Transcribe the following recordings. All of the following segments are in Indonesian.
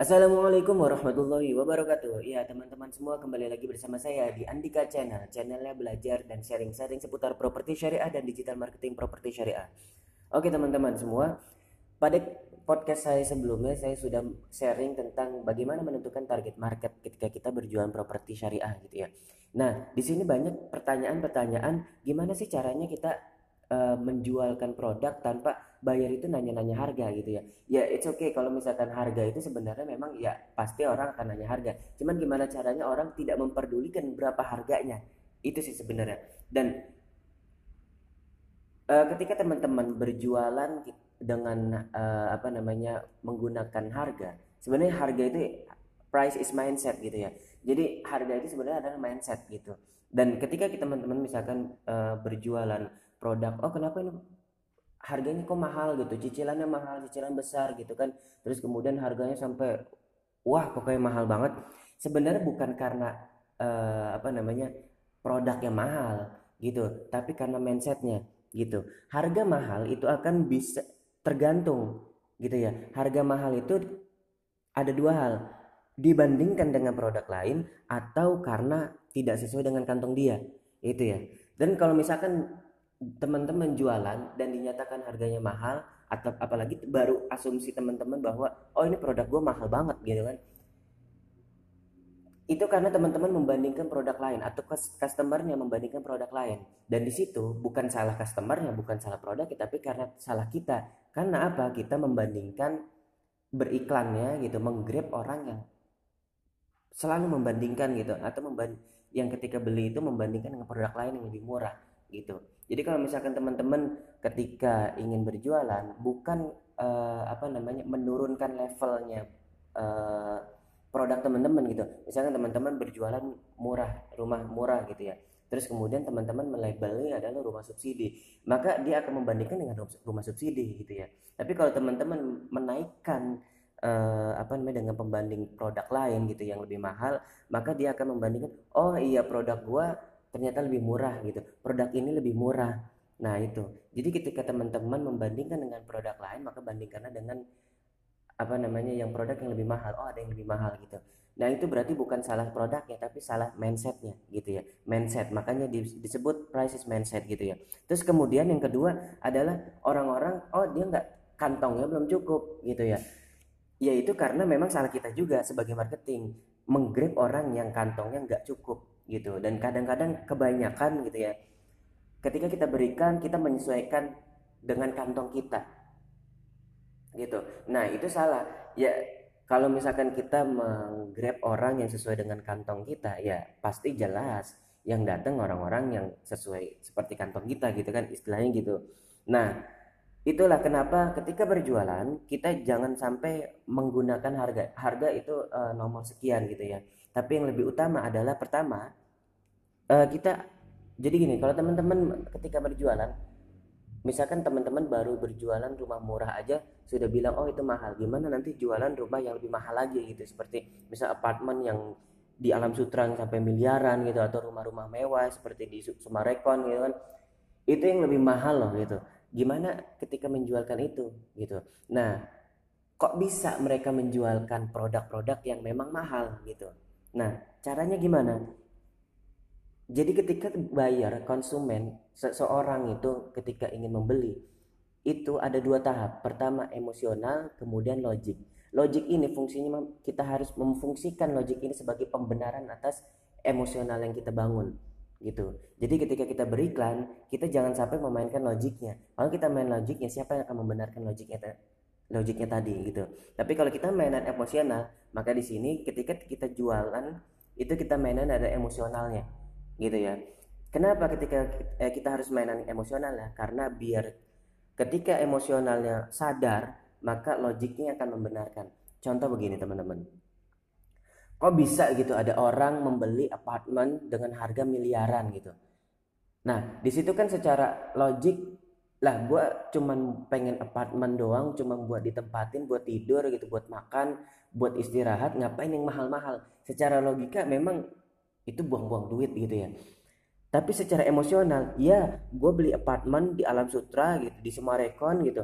Assalamualaikum warahmatullahi wabarakatuh. Ya teman-teman semua kembali lagi bersama saya di Andika Channel. Channelnya belajar dan sharing-sharing seputar properti syariah dan digital marketing properti syariah. Oke teman-teman semua, pada podcast saya sebelumnya saya sudah sharing tentang bagaimana menentukan target market ketika kita berjualan properti syariah gitu ya. Nah di sini banyak pertanyaan-pertanyaan gimana sih caranya kita uh, menjualkan produk tanpa bayar itu nanya-nanya harga gitu ya. Ya it's okay kalau misalkan harga itu sebenarnya memang ya pasti orang akan nanya harga. Cuman gimana caranya orang tidak memperdulikan berapa harganya. Itu sih sebenarnya. Dan uh, ketika teman-teman berjualan dengan uh, apa namanya menggunakan harga, sebenarnya harga itu price is mindset gitu ya. Jadi harga itu sebenarnya adalah mindset gitu. Dan ketika kita teman-teman misalkan uh, berjualan produk oh kenapa ini harganya kok mahal? gitu. Cicilannya mahal cicilan besar gitu kan. Terus kemudian harganya sampai wah pokoknya mahal banget. Sebenarnya bukan karena uh, apa namanya produknya mahal gitu tapi karena mindsetnya gitu. Harga mahal itu akan bisa tergantung gitu ya. Harga mahal itu ada dua hal dibandingkan dengan produk lain atau karena tidak sesuai dengan kantong dia itu ya. Dan kalau misalkan teman-teman jualan dan dinyatakan harganya mahal atau apalagi baru asumsi teman-teman bahwa oh ini produk gue mahal banget gitu kan. Itu karena teman-teman membandingkan produk lain atau customernya membandingkan produk lain. Dan di situ bukan salah customernya bukan salah produk tapi karena salah kita. Karena apa? Kita membandingkan beriklannya gitu menggrab orang yang selalu membandingkan gitu atau memband yang ketika beli itu membandingkan dengan produk lain yang lebih murah gitu jadi kalau misalkan teman-teman ketika ingin berjualan bukan uh, apa namanya menurunkan levelnya uh, produk teman-teman gitu. Misalkan teman-teman berjualan murah, rumah murah gitu ya. Terus kemudian teman-teman melabelnya adalah rumah subsidi, maka dia akan membandingkan dengan rumah subsidi gitu ya. Tapi kalau teman-teman menaikkan uh, apa namanya dengan pembanding produk lain gitu yang lebih mahal, maka dia akan membandingkan, oh iya produk gua ternyata lebih murah gitu. Produk ini lebih murah. Nah itu. Jadi ketika teman-teman membandingkan dengan produk lain maka bandingkanlah dengan apa namanya yang produk yang lebih mahal. Oh ada yang lebih mahal gitu. Nah itu berarti bukan salah produknya tapi salah mindsetnya gitu ya. Mindset. Makanya disebut prices mindset gitu ya. Terus kemudian yang kedua adalah orang-orang oh dia nggak kantongnya belum cukup gitu ya. Ya itu karena memang salah kita juga sebagai marketing. Menggrab orang yang kantongnya nggak cukup gitu. Dan kadang-kadang kebanyakan gitu ya ketika kita berikan kita menyesuaikan dengan kantong kita. Gitu. Nah itu salah. Ya kalau misalkan kita menggrab orang yang sesuai dengan kantong kita ya pasti jelas yang datang orang-orang yang sesuai seperti kantong kita gitu kan istilahnya gitu. Nah itulah kenapa ketika berjualan kita jangan sampai menggunakan harga harga itu uh, nomor sekian gitu ya. Tapi yang lebih utama adalah pertama uh, kita jadi gini kalau teman-teman ketika berjualan misalkan teman-teman baru berjualan rumah murah aja sudah bilang oh itu mahal gimana nanti jualan rumah yang lebih mahal lagi? Gitu seperti misal apartemen yang di alam sutra sampai miliaran gitu atau rumah-rumah mewah seperti di Sumarekon gitu kan. Itu yang lebih mahal loh gitu. Gimana ketika menjualkan itu gitu. Nah kok bisa mereka menjualkan produk-produk yang memang mahal gitu? Nah caranya gimana jadi ketika bayar konsumen seseorang itu ketika ingin membeli itu ada dua tahap. Pertama emosional, kemudian logik. Logik ini fungsinya kita harus memfungsikan logik ini sebagai pembenaran atas emosional yang kita bangun gitu. Jadi ketika kita beriklan, kita jangan sampai memainkan logiknya. Kalau kita main logiknya, siapa yang akan membenarkan logiknya logiknya tadi gitu. Tapi kalau kita mainan emosional, maka di sini ketika kita jualan itu kita mainan ada emosionalnya gitu ya. Kenapa ketika eh, kita harus mainan emosional ya? Karena biar ketika emosionalnya sadar maka logiknya akan membenarkan. Contoh begini teman-teman. Kok bisa gitu ada orang membeli apartemen dengan harga miliaran gitu? Nah di situ kan secara logik lah gue cuman pengen apartemen doang cuman buat ditempatin buat tidur gitu buat makan buat istirahat ngapain yang mahal-mahal? Secara logika memang itu buang-buang duit gitu ya. Tapi secara emosional ya gue beli apartemen di alam sutra gitu di Sumarekon gitu.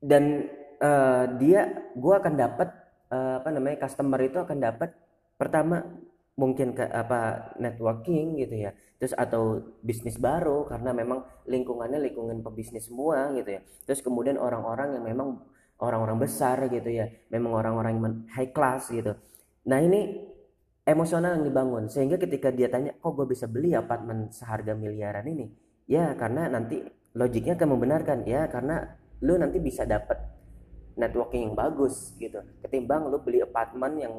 Dan uh, dia gue akan dapat uh, apa namanya customer itu akan dapat pertama mungkin ke apa networking gitu ya. Terus atau bisnis baru karena memang lingkungannya lingkungan pebisnis semua gitu ya. Terus kemudian orang-orang yang memang orang-orang besar gitu ya. Memang orang-orang yang high class gitu. Nah ini emosional yang dibangun. Sehingga ketika dia tanya kok gue bisa beli apartemen seharga miliaran ini? Ya karena nanti logiknya akan membenarkan. Ya karena lu nanti bisa dapat networking yang bagus gitu. Ketimbang lu beli apartemen yang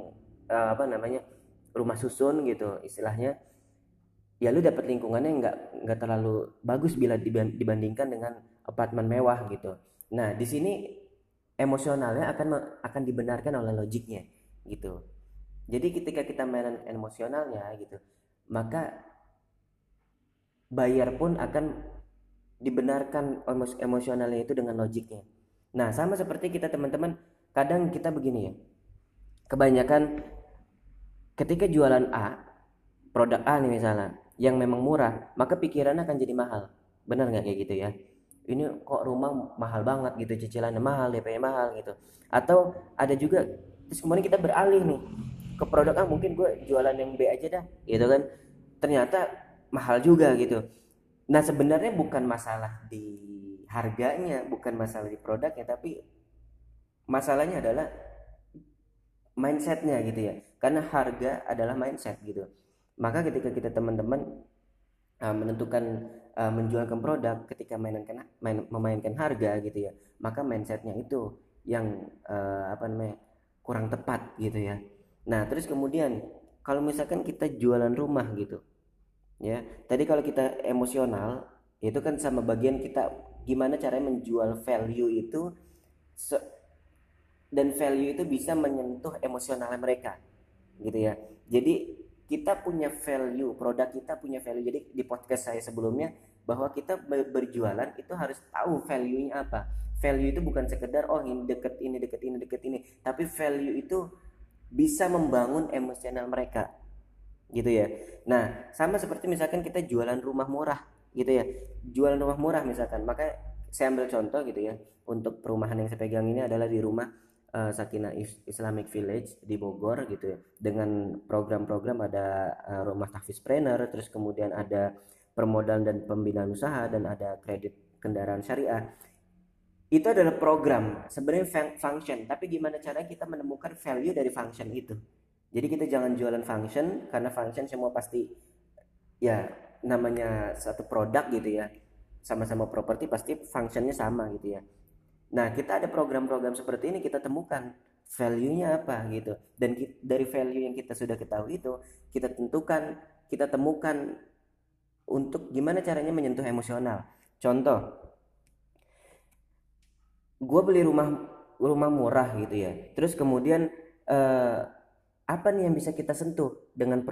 uh, apa namanya rumah susun gitu istilahnya. Ya lu dapat lingkungannya nggak nggak terlalu bagus bila dibandingkan dengan apartemen mewah gitu. Nah di sini emosionalnya akan akan dibenarkan oleh logiknya gitu jadi ketika kita mainan emosionalnya gitu maka bayar pun akan dibenarkan emosionalnya itu dengan logiknya. Nah sama seperti kita teman-teman kadang kita begini ya. Kebanyakan ketika jualan A produk A nih misalnya yang memang murah maka pikirannya akan jadi mahal. Benar nggak kayak gitu ya? Ini kok rumah mahal banget gitu cicilannya mahal DP mahal gitu. Atau ada juga terus kemudian kita beralih nih ke produk A mungkin gue jualan yang B aja dah gitu kan. Ternyata mahal juga gitu. Nah sebenarnya bukan masalah di harganya bukan masalah di produknya tapi masalahnya adalah mindsetnya gitu ya. Karena harga adalah mindset gitu. Maka ketika kita teman-teman uh, menentukan uh, menjualkan produk ketika mainkan main, memainkan harga gitu ya maka mindsetnya itu yang uh, apa namanya kurang tepat gitu ya nah terus kemudian kalau misalkan kita jualan rumah gitu ya tadi kalau kita emosional itu kan sama bagian kita gimana caranya menjual value itu dan value itu bisa menyentuh emosional mereka gitu ya. Jadi kita punya value produk kita punya value. Jadi di podcast saya sebelumnya bahwa kita berjualan itu harus tahu value-nya apa. Value itu bukan sekedar oh ini deket ini deket ini deket ini. Tapi value itu bisa membangun emosional mereka gitu ya. Nah sama seperti misalkan kita jualan rumah murah gitu ya. Jualan rumah murah misalkan. Maka saya ambil contoh gitu ya. Untuk perumahan yang saya pegang ini adalah di rumah uh, Sakinah Islamic Village di Bogor gitu ya. Dengan program-program ada uh, rumah tahfiz trainer terus kemudian ada permodalan dan pembinaan usaha dan ada kredit kendaraan syariah itu adalah program sebenarnya function tapi gimana cara kita menemukan value dari function itu jadi kita jangan jualan function karena function semua pasti ya namanya satu produk gitu ya sama-sama properti pasti functionnya sama gitu ya Nah, kita ada program-program seperti ini kita temukan value-nya apa gitu. Dan dari value yang kita sudah ketahui itu, kita tentukan, kita temukan untuk gimana caranya menyentuh emosional. Contoh, gue beli rumah rumah murah gitu ya. Terus kemudian eh, apa nih yang bisa kita sentuh dengan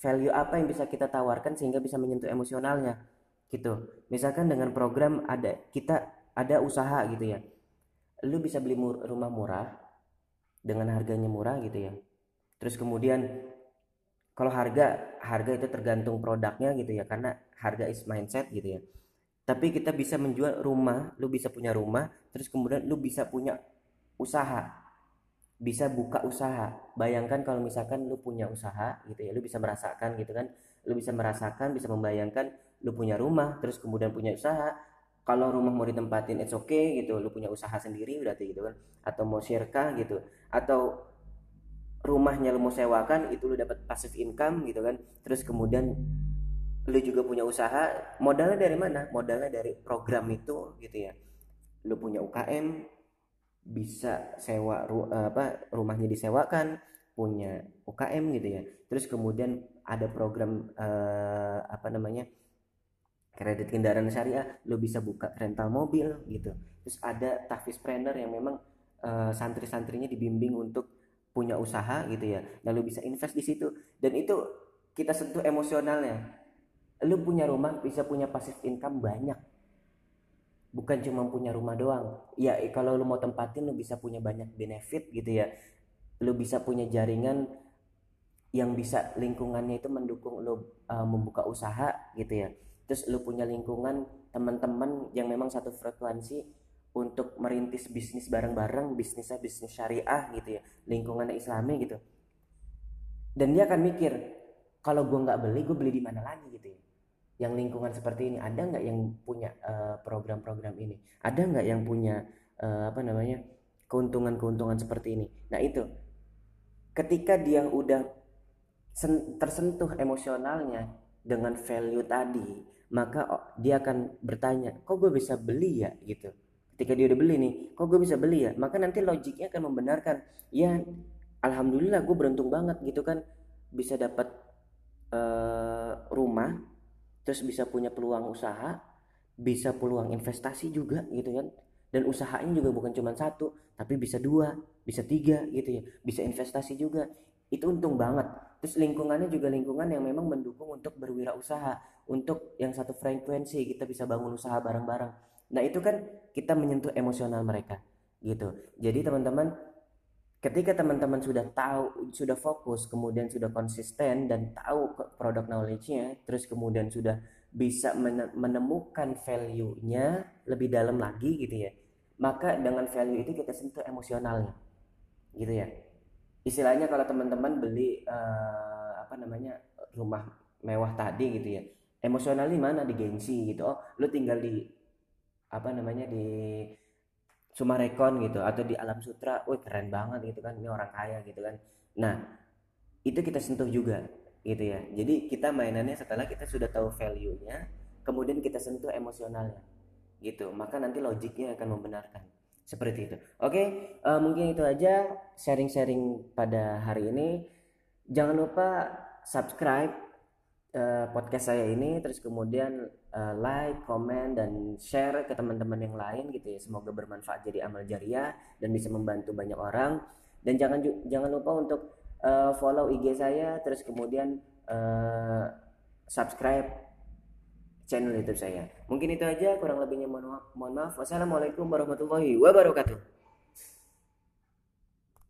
value apa yang bisa kita tawarkan sehingga bisa menyentuh emosionalnya gitu. Misalkan dengan program ada kita ada usaha gitu ya lu bisa beli mur rumah murah dengan harganya murah gitu ya terus kemudian kalau harga harga itu tergantung produknya gitu ya karena harga is mindset gitu ya tapi kita bisa menjual rumah lu bisa punya rumah terus kemudian lu bisa punya usaha. Bisa buka usaha. Bayangkan kalau misalkan lu punya usaha gitu ya lu bisa merasakan gitu kan. Lu bisa merasakan bisa membayangkan lu punya rumah terus kemudian punya usaha. Kalau rumah mau ditempatin it's okay gitu. Lu punya usaha sendiri berarti gitu kan. Atau mau syirkah gitu. Atau rumahnya lu mau sewakan itu lu dapat passive income gitu kan. Terus kemudian lu juga punya usaha modalnya dari mana? Modalnya dari program itu gitu ya. Lu punya UKM bisa sewa ru, apa rumahnya disewakan punya UKM gitu ya. Terus kemudian ada program eh, apa namanya kredit kendaraan syariah lo bisa buka rental mobil gitu. Terus ada tahfiz planner yang memang uh, santri-santrinya dibimbing untuk punya usaha gitu ya. Lalu bisa invest di situ. Dan itu kita sentuh emosionalnya lu punya rumah bisa punya passive income banyak. Bukan cuma punya rumah doang. Ya kalau lu mau tempatin lu bisa punya banyak benefit gitu ya. Lu bisa punya jaringan yang bisa lingkungannya itu mendukung lu uh, membuka usaha gitu ya. Terus lu punya lingkungan teman-teman yang memang satu frekuensi untuk merintis bisnis bareng-bareng bisnisnya bisnis syariah gitu ya. Lingkungan islami gitu. Dan dia akan mikir kalau gue nggak beli gue beli di mana lagi? gitu ya yang lingkungan seperti ini? Ada nggak yang punya uh, program-program ini? Ada nggak yang punya uh, apa namanya keuntungan-keuntungan seperti ini? Nah itu. Ketika dia udah tersentuh emosionalnya dengan value tadi maka dia akan bertanya kok gue bisa beli ya? Gitu. Ketika dia udah beli nih kok gue bisa beli ya? Maka nanti logiknya akan membenarkan ya alhamdulillah gue beruntung banget gitu kan. Bisa dapat uh, rumah terus bisa punya peluang usaha bisa peluang investasi juga gitu kan. Dan usahanya juga bukan cuma satu tapi bisa dua bisa tiga gitu ya. Bisa investasi juga. Itu untung banget. Terus lingkungannya juga lingkungan yang memang mendukung untuk berwirausaha untuk yang satu frekuensi kita bisa bangun usaha bareng-bareng. Nah itu kan kita menyentuh emosional mereka gitu. Jadi teman-teman ketika teman-teman sudah tahu, sudah fokus, kemudian sudah konsisten dan tahu produk knowledge-nya, terus kemudian sudah bisa menemukan value-nya lebih dalam lagi gitu ya. Maka dengan value itu kita sentuh emosionalnya. Gitu ya. Istilahnya kalau teman-teman beli uh, apa namanya rumah mewah tadi gitu ya. Emosionalnya mana di gengsi gitu. Oh, lu tinggal di apa namanya di Sumarekon gitu atau di Alam Sutra, wih keren banget gitu kan, ini orang kaya gitu kan. Nah, itu kita sentuh juga gitu ya. Jadi kita mainannya setelah kita sudah tahu value-nya, kemudian kita sentuh emosionalnya gitu. Maka nanti logiknya akan membenarkan. Seperti itu. Oke, uh, mungkin itu aja sharing-sharing pada hari ini. Jangan lupa subscribe uh, podcast saya ini terus kemudian uh, like, komen dan share ke teman-teman yang lain gitu ya. Semoga bermanfaat jadi amal jariah dan bisa membantu banyak orang. Dan jangan jangan lupa untuk uh, follow IG saya terus kemudian uh, subscribe channel YouTube saya. Mungkin itu aja kurang lebihnya. Mohon maaf. Wassalamualaikum warahmatullahi wabarakatuh.